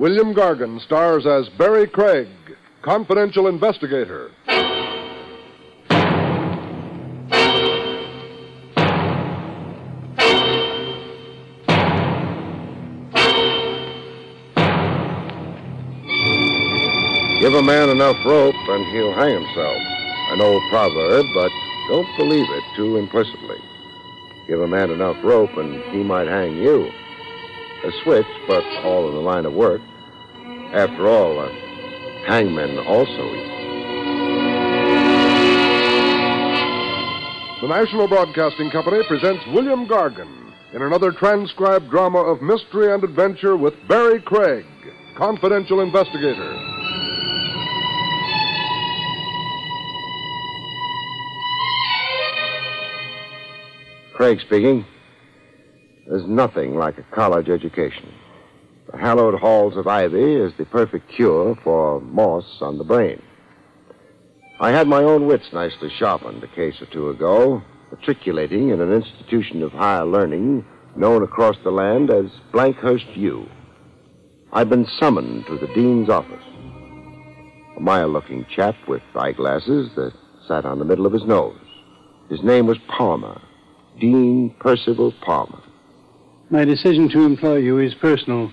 William Gargan stars as Barrie Craig, confidential investigator. Give a man enough rope and he'll hang himself. An old proverb, but don't believe it too implicitly. Give a man enough rope and he might hang you. A switch, but all in the line of work. After all, uh, hangmen also eat. The National Broadcasting Company presents William Gargan in another transcribed drama of mystery and adventure with Barrie Craig, confidential investigator. Craig speaking. There's nothing like a college education. The hallowed halls of Ivy is the perfect cure for moss on the brain. I had my own wits nicely sharpened a case or two ago, matriculating in an institution of higher learning known across the land as Blankhurst U. I've been summoned to the dean's office. A mild looking chap with eyeglasses that sat on the middle of his nose. His name was Palmer, Dean Percival Palmer. My decision to employ you is personal.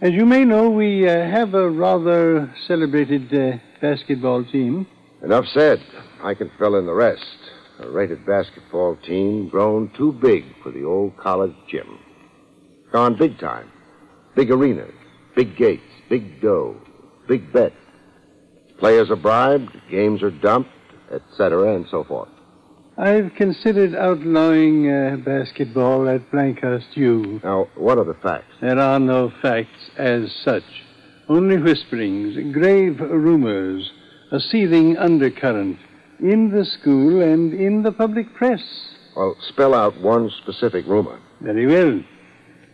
As you may know, we uh, have a rather celebrated uh, basketball team. Enough said. I can fill in the rest. A rated basketball team grown too big for the old college gym. Gone big time. Big arenas, big gates, big dough, big bets. Players are bribed, games are dumped, etc., and so forth. I've considered outlawing uh, basketball at Blankhurst U. Now, what are the facts? There are no facts as such, only whisperings, grave rumors, a seething undercurrent in the school and in the public press. Well, spell out one specific rumor. Very well.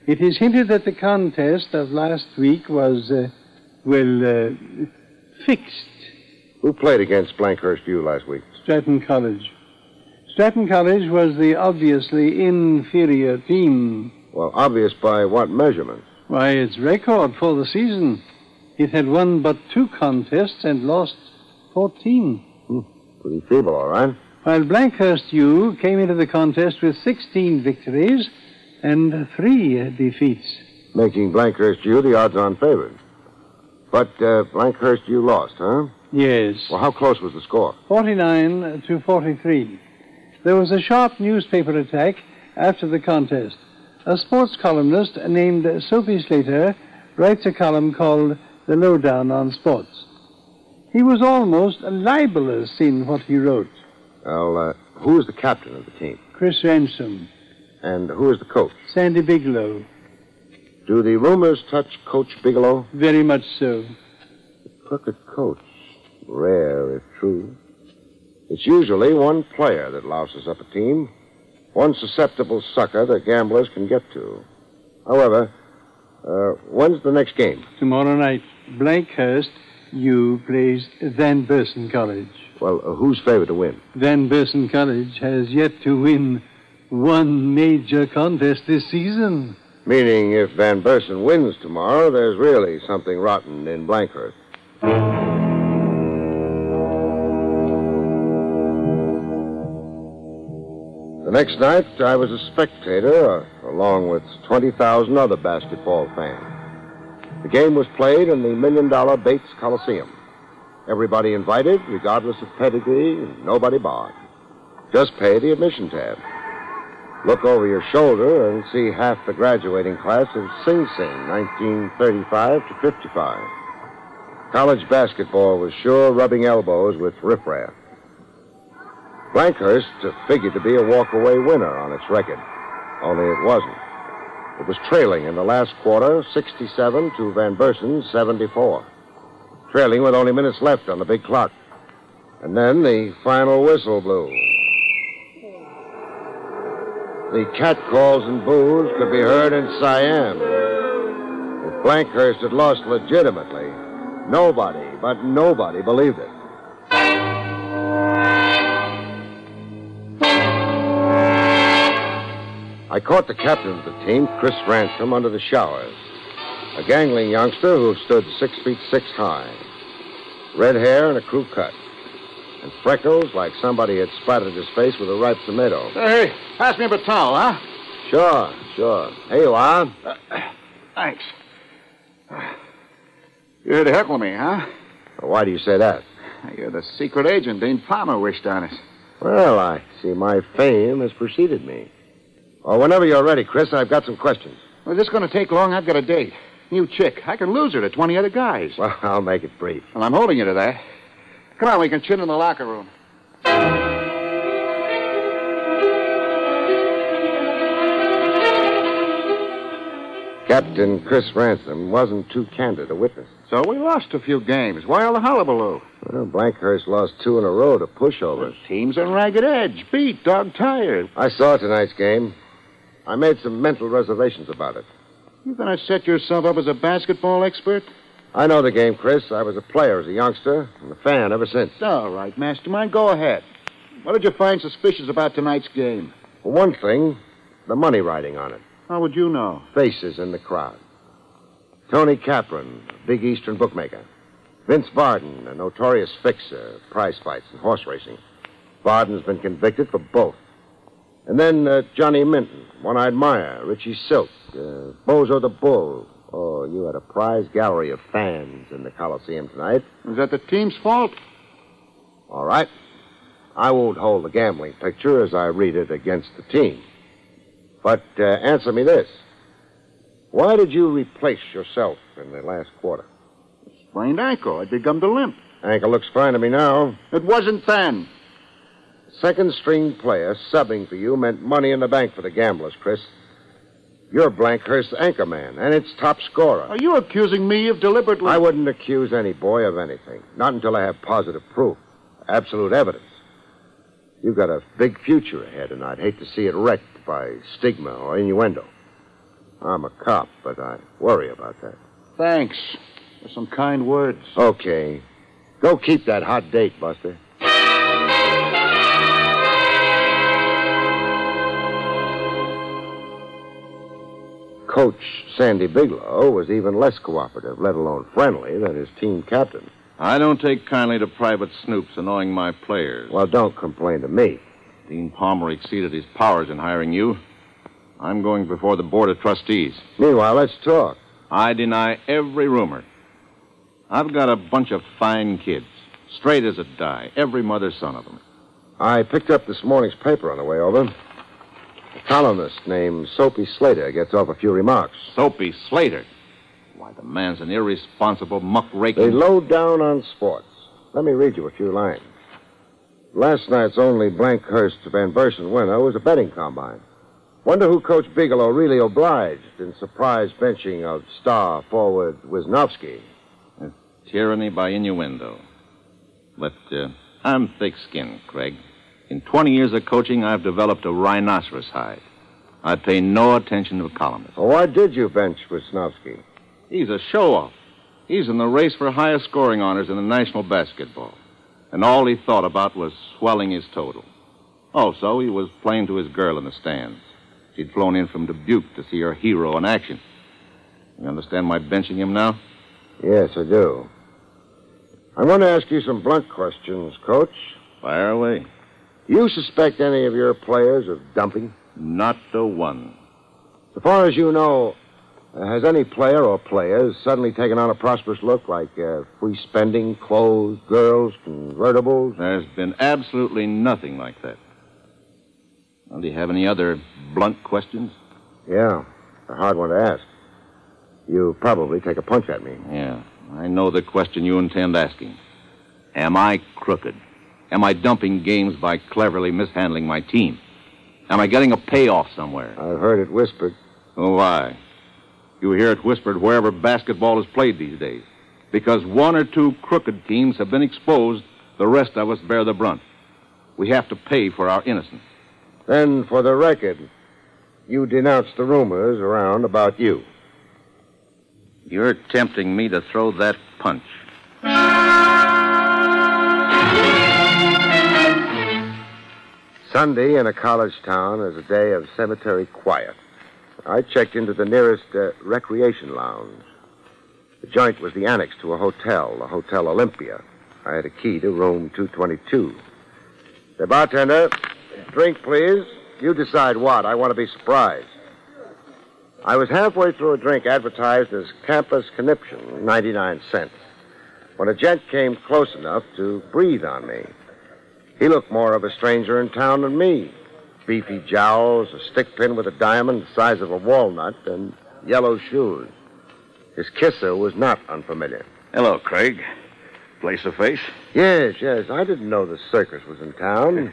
It is hinted that the contest of last week was, uh, well, uh, fixed. Who played against Blankhurst U last week? Stratton College. Stratton College was the obviously inferior team. Well, obvious by what measurements? Why, its record for the season. It had won but two contests and lost 14. Hmm. Pretty feeble, all right. While Blankhurst U came into the contest with 16 victories and three defeats. Making Blankhurst U the odds on favorite. But uh, Blankhurst U lost, huh? Yes. Well, how close was the score? 49 to 43. There was a sharp newspaper attack after the contest. A sports columnist named Soapy Slater writes a column called The Lowdown on Sports. He was almost libelous in what he wrote. Well, uh, who is the captain of the team? Chris Ransom. And who is the coach? Sandy Bigelow. Do the rumors touch Coach Bigelow? Very much so. The crooked coach. Rare, if true. It's usually one player that louses up a team, one susceptible sucker that gamblers can get to. However, uh, when's the next game? Tomorrow night. Blankhurst U plays Van Bursen College. Well, uh, who's favored to win? Van Bursen College has yet to win one major contest this season. Meaning, if Van Bursen wins tomorrow, there's really something rotten in Blankhurst. Next night, I was a spectator, uh, along with 20,000 other basketball fans. The game was played in the Million Dollar Bates Coliseum. Everybody invited, regardless of pedigree, nobody barred. Just pay the admission tab. Look over your shoulder and see half the graduating class of Sing Sing, 1935 to 55. College basketball was sure rubbing elbows with riffraff. Blankhurst figured to be a walkaway winner on its record, only it wasn't. It was trailing in the last quarter, 67 to Van Bursen's 74. Trailing with only minutes left on the big clock. And then the final whistle blew. The catcalls and boos could be heard in Siam. If Blankhurst had lost legitimately, nobody, but nobody believed it. I caught the captain of the team, Chris Ransom, under the showers. A gangling youngster who stood six feet six high. Red hair and a crew cut. And freckles like somebody had splattered his face with a ripe tomato. Hey, pass me a towel, huh? Sure, sure. Here you are. Uh, thanks. You're here to heckle me, huh? Why do you say that? You're the secret agent Dean Palmer wished on us. Well, I see my fame has preceded me. Well, whenever you're ready, Chris, I've got some questions. Well, is this going to take long? I've got a date. New chick. I can lose her to 20 other guys. Well, I'll make it brief. Well, I'm holding you to that. Come on, we can chin in the locker room. Captain Chris Ransom wasn't too candid a witness. So we lost a few games. Why all the hullabaloo? Well, Blankhurst lost two in a row to pushovers. The team's on ragged edge. Beat, dog tired. I saw tonight's game. I made some mental reservations about it. You're gonna set yourself up as a basketball expert? I know the game, Chris. I was a player as a youngster and a fan ever since. All right, Mastermind, go ahead. What did you find suspicious about tonight's game? For one thing, the money riding on it. How would you know? Faces in the crowd. Tony Capron, a big Eastern bookmaker. Vince Varden, a notorious fixer, prize fights and horse racing. Varden's been convicted for both. And then uh, Johnny Minton, One Eyed Meyer, Richie Silk, uh, Bozo the Bull. Oh, you had a prize gallery of fans in the Coliseum tonight. Is that the team's fault? All right. I won't hold the gambling picture as I read it against the team. But uh, answer me this. Why did you replace yourself in the last quarter? Sprained ankle. I'd begun to limp. Ankle looks fine to me now. It wasn't then. Second string player subbing for you meant money in the bank for the gamblers, Chris. You're Blankhurst's anchor man, and it's top scorer. Are you accusing me of deliberately? I wouldn't accuse any boy of anything. Not until I have positive proof, absolute evidence. You've got a big future ahead, and I'd hate to see it wrecked by stigma or innuendo. I'm a cop, but I worry about that. Thanks for some kind words. Okay. Go keep that hot date, Buster. Coach Sandy Bigelow was even less cooperative, let alone friendly, than his team captain. I don't take kindly to private snoops annoying my players. Well, don't complain to me. Dean Palmer exceeded his powers in hiring you. I'm going before the Board of Trustees. Meanwhile, let's talk. I deny every rumor. I've got a bunch of fine kids, straight as a die, every mother's son of them. I picked up this morning's paper on the way over. A columnist named Soapy Slater gets off a few remarks. Soapy Slater? Why, the man's an irresponsible, muckraking. They load down on sports. Let me read you a few lines. Last night's only blank Blankhurst Van Bursen winner was a betting combine. Wonder who Coach Bigelow really obliged in surprise benching of star forward Wisnowski. Tyranny by innuendo. But uh, I'm thick skinned, Craig. In 20 years of coaching, I've developed a rhinoceros hide. I pay no attention to columnists. Well, why did you bench Wisnowski? He's a show off. He's in the race for highest scoring honors in the National Basketball. And all he thought about was swelling his total. Also, he was playing to his girl in the stands. She'd flown in from Dubuque to see her hero in action. You understand my benching him now? Yes, I do. I want to ask you some blunt questions, Coach. Fire away. You suspect any of your players of dumping? Not a one. So far as you know, uh, has any player or players suddenly taken on a prosperous look, like uh, free spending, clothes, girls, convertibles? There's been absolutely nothing like that. Well, do you have any other blunt questions? Yeah, a hard one to ask. You probably take a punch at me. Yeah, I know the question you intend asking. Am I crooked? Am I dumping games by cleverly mishandling my team? Am I getting a payoff somewhere? I've heard it whispered. Oh, why? You hear it whispered wherever basketball is played these days. Because one or two crooked teams have been exposed, the rest of us bear the brunt. We have to pay for our innocence. Then, for the record, you denounce the rumors around about you. You're tempting me to throw that punch. Sunday in a college town is a day of cemetery quiet. I checked into the nearest uh, recreation lounge. The joint was the annex to a hotel, the Hotel Olympia. I had a key to room 222. The bartender, drink, please. You decide what. I want to be surprised. I was halfway through a drink advertised as Campus Conniption, 99 cents, when a gent came close enough to breathe on me. He looked more of a stranger in town than me. Beefy jowls, a stick pin with a diamond the size of a walnut, and yellow shoes. His kisser was not unfamiliar. Hello, Craig. Place the face? Yes, yes. I didn't know the circus was in town.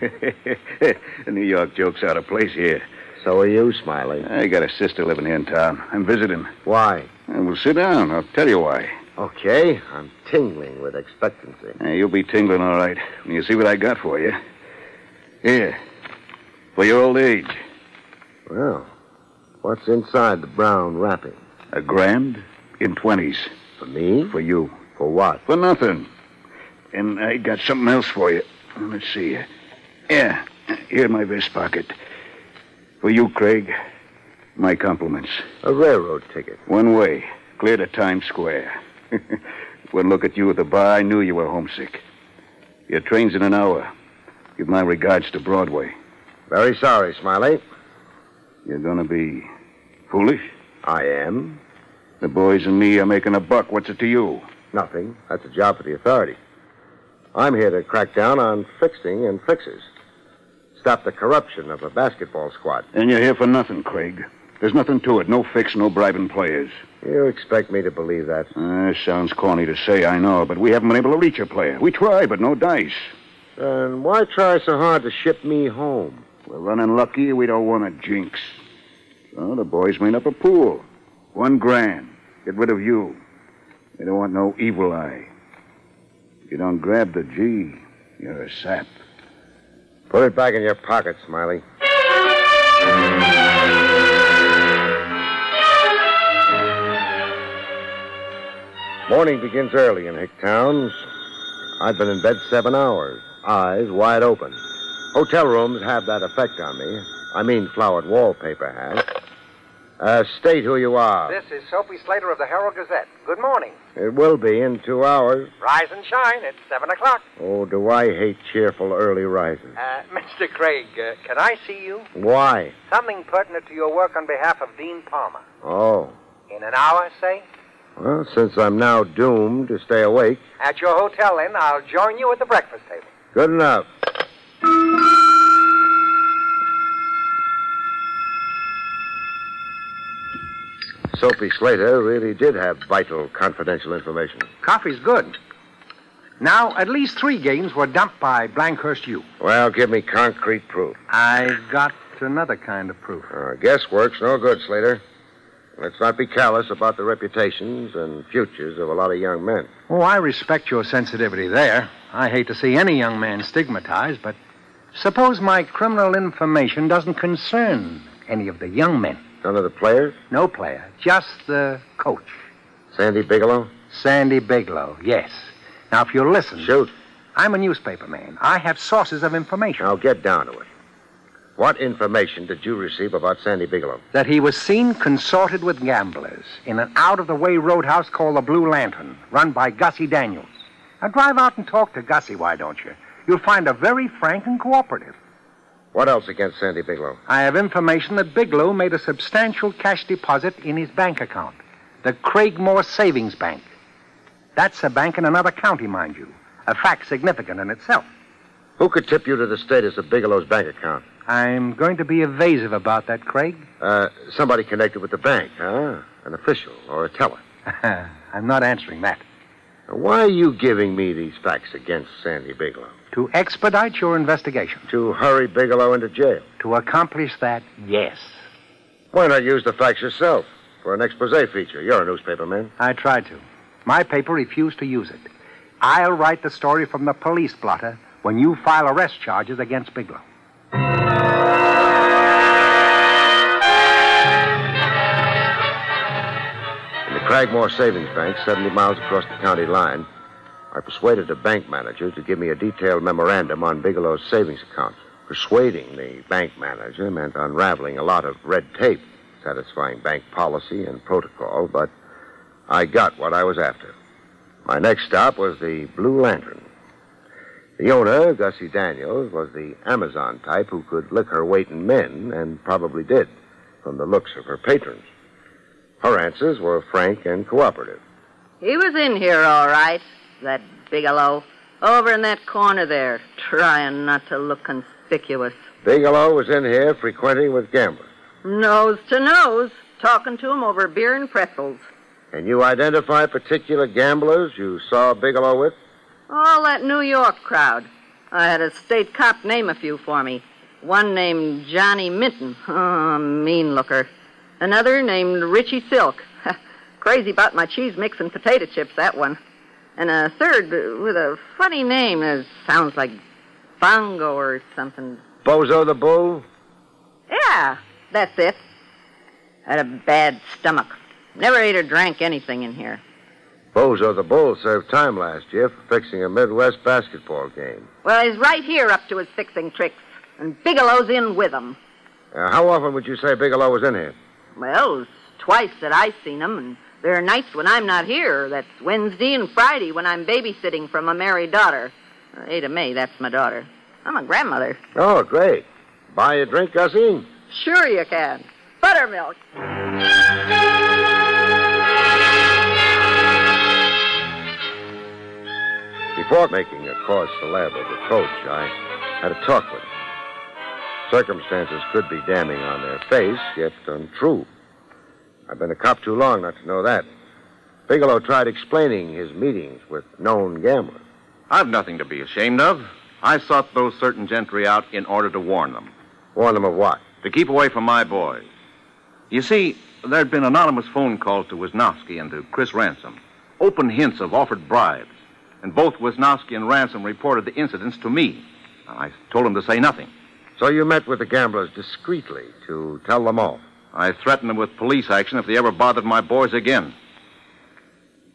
New York joke's out of place here. so are you, Smiley. I got a sister living here in town. I'm visiting. Why? And we'll sit down. I'll tell you why. Okay, I'm tingling with expectancy. Uh, you'll be tingling all right when you see what I got for you. Here. For your old age. Well, what's inside the brown wrapping? A grand in 20s. For me? For you. For what? For nothing. And I got something else for you. Let's see. Yeah, here in my vest pocket. For you, Craig, my compliments. A railroad ticket. One way, clear to Times Square. One look at you at the bar, I knew you were homesick. Your train's in an hour. Give my regards to Broadway. Very sorry, Smiley. You're gonna be foolish? I am. The boys and me are making a buck. What's it to you? Nothing. That's a job for the authority. I'm here to crack down on fixing and fixers. Stop the corruption of a basketball squad. And you're here for nothing, Craig. There's nothing to it. No fix, no bribing players. You expect me to believe that? Uh, sounds corny to say, I know, but we haven't been able to reach a player. We try, but no dice. Then why try so hard to ship me home? We're running lucky. We don't want to jinx. So the boys made up a pool. One grand. Get rid of you. They don't want no evil eye. If you don't grab the G, you're a sap. Put it back in your pocket, Smiley. Morning begins early in Hicktowns. I've been in bed seven hours, eyes wide open. Hotel rooms have that effect on me. I mean, flowered wallpaper has. Uh, state who you are. This is Soapy Slater of the Herald Gazette. Good morning. It will be in two hours. Rise and shine. It's 7 o'clock. Oh, do I hate cheerful early rises. Uh, Mr. Craig, uh, can I see you? Why? Something pertinent to your work on behalf of Dean Palmer. Oh. In an hour, say? Well, since I'm now doomed to stay awake, At your hotel, then, I'll join you at the breakfast table. good enough. Soapy Slater really did have vital confidential information. Coffee's good. Now, at least three games were dumped by Blankhurst U. Well, give me concrete proof. I've got another kind of proof. Uh, guesswork's no good, Slater. Let's not be callous about the reputations and futures of a lot of young men. Oh, I respect your sensitivity there. I hate to see any young man stigmatized, but suppose my criminal information doesn't concern any of the young men. None of the players? No player, just the coach. Sandy Bigelow? Sandy Bigelow, yes. Now, if you'll listen. Shoot. I'm a newspaper man. I have sources of information. Now get down to it. What information did you receive about Sandy Bigelow? That he was seen consorted with gamblers in an out of the way roadhouse called the Blue Lantern, run by Gussie Daniels. Now, drive out and talk to Gussie, why don't you? You'll find her very frank and cooperative. What else against Sandy Bigelow? I have information that Bigelow made a substantial cash deposit in his bank account, the Cragmore Savings Bank. That's a bank in another county, mind you. A fact significant in itself. Who could tip you to the status of Bigelow's bank account? I'm going to be evasive about that, Craig. Uh, somebody connected with the bank, huh? An official or a teller. I'm not answering that. Why are you giving me these facts against Sandy Bigelow? To expedite your investigation. To hurry Bigelow into jail. To accomplish that, yes. Why not use the facts yourself for an expose feature? You're a newspaper man. I tried to. My paper refused to use it. I'll write the story from the police blotter when you file arrest charges against Bigelow. In the Cragmore Savings Bank, 70 miles across the county line, I persuaded a bank manager to give me a detailed memorandum on Bigelow's savings account. Persuading the bank manager meant unraveling a lot of red tape, satisfying bank policy and protocol, but I got what I was after. My next stop was the Blue Lantern. The owner, Gussie Daniels, was the Amazon type who could lick her weight in men, and probably did, from the looks of her patrons. Her answers were frank and cooperative. He was in here all right, that Bigelow. Over in that corner there, trying not to look conspicuous. Bigelow was in here frequenting with gamblers. Nose to nose, talking to him over beer and pretzels. Can you identify particular gamblers you saw Bigelow with? All that New York crowd. I had a state cop name a few for me. One named Johnny Minton. Oh, mean looker. Another named Richie Silk. Crazy about my cheese mix and potato chips, that one. And a third with a funny name that sounds like Bongo or something. Bozo the Bull? Yeah, that's it. Had a bad stomach. Never ate or drank anything in here. Bozo the Bull served time last year for fixing a Midwest basketball game. Well, he's right here up to his fixing tricks, and Bigelow's in with him. Uh, how often would you say Bigelow was in here? Well, it's twice that I've seen him, and there are nights when I'm not here. That's Wednesday and Friday when I'm babysitting from a married daughter. Uh, Ada May, that's my daughter. I'm a grandmother. Oh, great. Buy a drink, Gussie? Sure you can. Buttermilk. Before making a cause celeb of the coach, I had a talk with him. Circumstances could be damning on their face, yet untrue. I've been a cop too long not to know that. Bigelow tried explaining his meetings with known gamblers. I've nothing to be ashamed of. I sought those certain gentry out in order to warn them, Warn them of what? to keep away from my boys. You see, there'd been anonymous phone calls to Wisnowski and to Chris Ransom, open hints of offered bribes, and both Wisnowski and Ransom reported the incidents to me. I told them to say nothing. So you met with the gamblers discreetly to tell them off. I threatened them with police action if they ever bothered my boys again.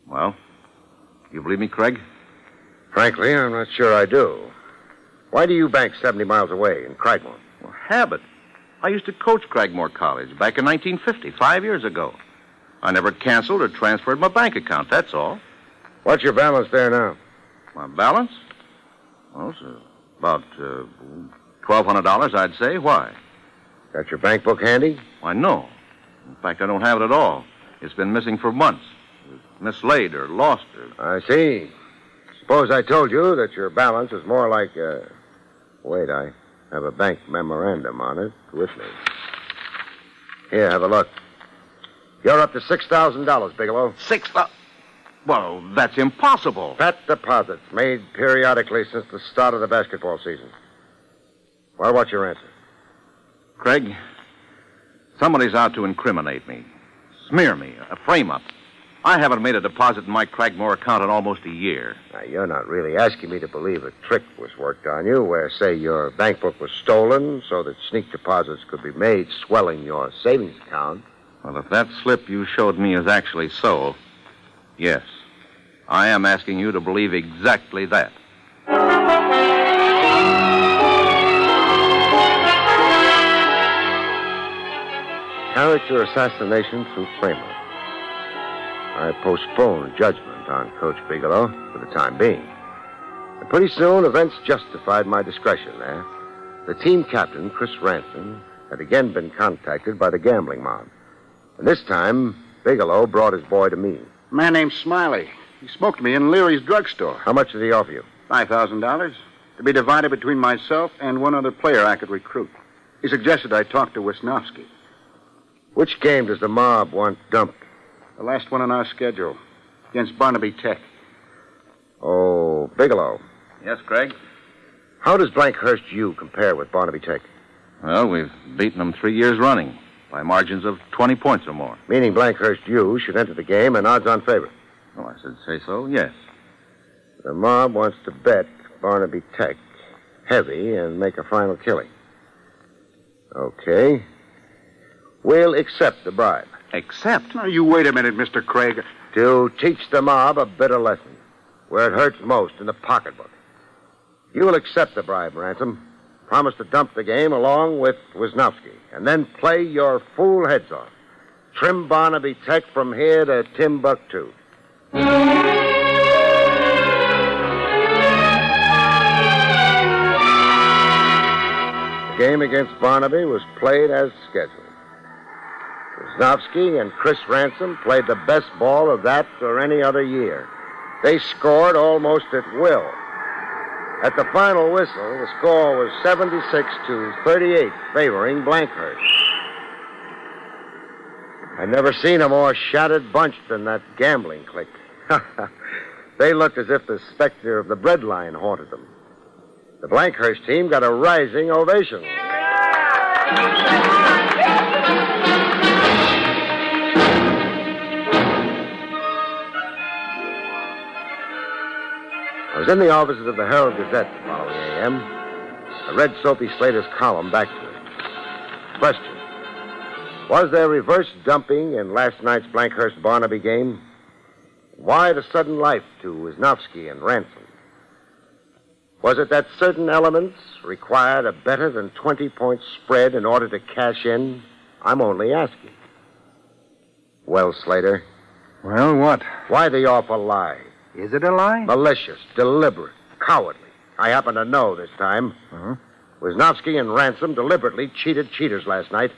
Well, you believe me, Craig? Frankly, I'm not sure I do. Why do you bank 70 miles away in Cragmore? Well, habit. I used to coach Cragmore College back in 1950, five years ago. I never canceled or transferred my bank account, that's all. What's your balance there now? My balance? Well, it's uh, about uh, $1,200, I'd say. Why? Got your bank book handy? Why, no. In fact, I don't have it at all. It's been missing for months. Mislaid or lost or. I see. Suppose I told you that your balance is more like, uh... Wait, I have a bank memorandum on it with me. Here, have a look. You're up to $6,000, Bigelow. Six thou- Well, that's impossible. Fat deposits made periodically since the start of the basketball season. Well, what's your answer? Craig, somebody's out to incriminate me, smear me, a frame up. I haven't made a deposit in my Cragmore account in almost a year. Now, you're not really asking me to believe a trick was worked on you, where, say, your bank book was stolen so that sneak deposits could be made, swelling your savings account. Well, if that slip you showed me is actually so, yes, I am asking you to believe exactly that. Character assassination through frame. I postponed judgment on Coach Bigelow for the time being. And pretty soon, events justified my discretion there. The team captain, Chris Ransom, had again been contacted by the gambling mob. And this time, Bigelow brought his boy to me. A man named Smiley. He smoked me in Leary's drugstore. How much did he offer you? $5,000 to be divided between myself and one other player I could recruit. He suggested I talk to Wisnowski. Which game does the mob want dumped? The last one on our schedule against Barnaby Tech. Oh, Bigelow. Yes, Craig? How does Blankhurst U compare with Barnaby Tech? Well, we've beaten them three years running by margins of 20 points or more. Meaning Blankhurst U should enter the game and odds on favorite. Oh, I should say so, yes. The mob wants to bet Barnaby Tech heavy and make a final killing. Okay. We'll accept the bribe Accept? Now, you wait a minute, Mr. Craig. to teach the mob a bitter lesson where it hurts most in the pocketbook. You will accept the bribe, Ransom. Promise to dump the game along with Wisnowski, and then play your fool heads off. Trim Barnaby Tech from here to Timbuktu. The game against Barnaby was played as scheduled. Wisnowski and Chris Ransom played the best ball of that or any other year. They scored almost at will. At the final whistle, the score was 76 to 38, favoring Blankhurst. I've never seen a more shattered bunch than that gambling clique. they looked as if the specter of the breadline haunted them. The Blankhurst team got a rising ovation. I was in the offices of the Herald Gazette the following AM. I read Soapy Slater's column back to her. Question Was there reverse dumping in last night's Blankhurst Barnaby game? Why the sudden life to Wisnowski and Ransom? Was it that certain elements required a better than 20 point spread in order to cash in? I'm only asking. Well, Slater, Well, what? why the awful lie? Is it a lie? Malicious, deliberate, cowardly. I happen to know this time. Uh-huh. Wisnowski and Ransom deliberately cheated cheaters last night.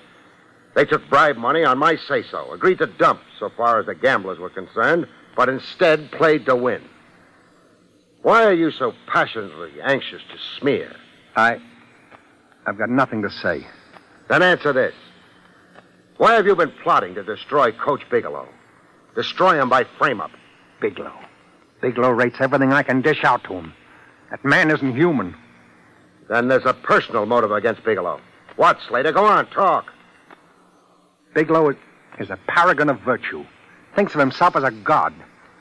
They took bribe money on my say so, agreed to dump so far as the gamblers were concerned, but instead played to win. Why are you so passionately anxious to smear? I. I've got nothing to say. Then answer this. Why have you been plotting to destroy Coach Bigelow? Destroy him by frame up. Bigelow. Bigelow rates everything I can dish out to him. That man isn't human. Then there's a personal motive against Bigelow. What, Slater? Go on, talk. Bigelow is, is a paragon of virtue. Thinks of himself as a god.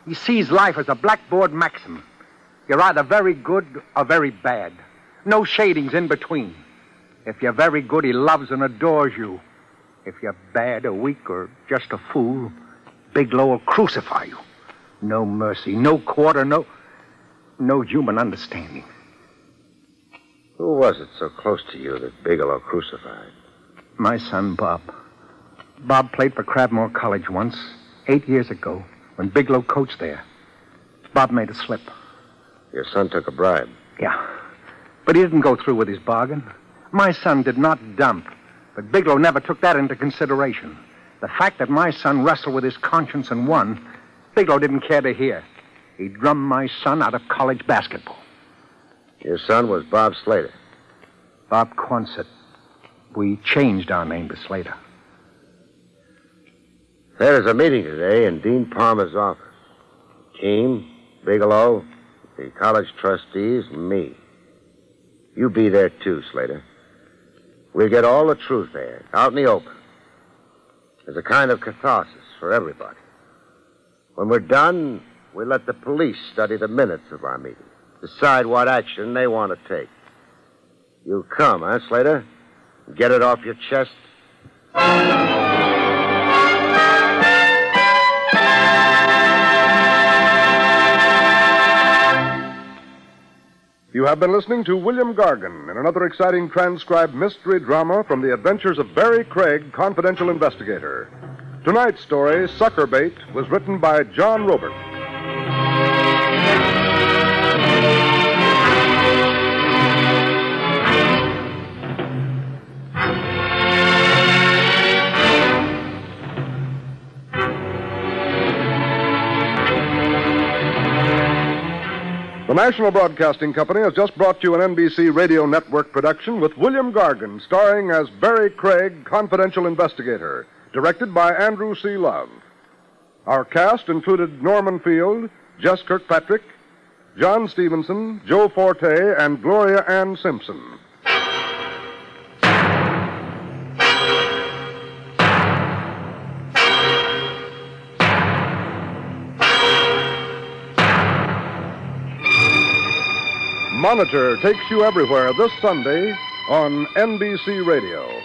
He sees life as a blackboard maxim. You're either very good or very bad. No shadings in between. If you're very good, he loves and adores you. If you're bad or weak or just a fool, Bigelow will crucify you. No mercy, no quarter, no no human understanding. Who was it so close to you that Bigelow crucified? My son, Bob. Bob played for Cragmore College once, eight years ago, when Bigelow coached there. Bob made a slip. Your son took a bribe. Yeah. But he didn't go through with his bargain. My son did not dump, but Bigelow never took that into consideration. The fact that my son wrestled with his conscience and won, Bigelow didn't care to hear. He drummed my son out of college basketball. Your son was Bob Slater. Bob Quonset. We changed our name to Slater. There's a meeting today in Dean Palmer's office. Keene, Bigelow, the college trustees, and me. You be there too, Slater. We'll get all the truth there, out in the open. There's a kind of catharsis for everybody. When we're done, we let the police study the minutes of our meeting, decide what action they want to take. You come, huh, Slater? Get it off your chest? You have been listening to William Gargan in another exciting transcribed mystery drama from the adventures of Barrie Craig, confidential investigator. Tonight's story, Sucker Bait, was written by John Robert. The National Broadcasting Company has just brought you an NBC Radio Network production with William Gargan starring as Barrie Craig, confidential investigator, directed by Andrew C. Love. Our cast included Norman Field, Jess Kirkpatrick, John Stevenson, Joe Forte, and Gloria Ann Simpson. Monitor takes you everywhere this Sunday on NBC Radio.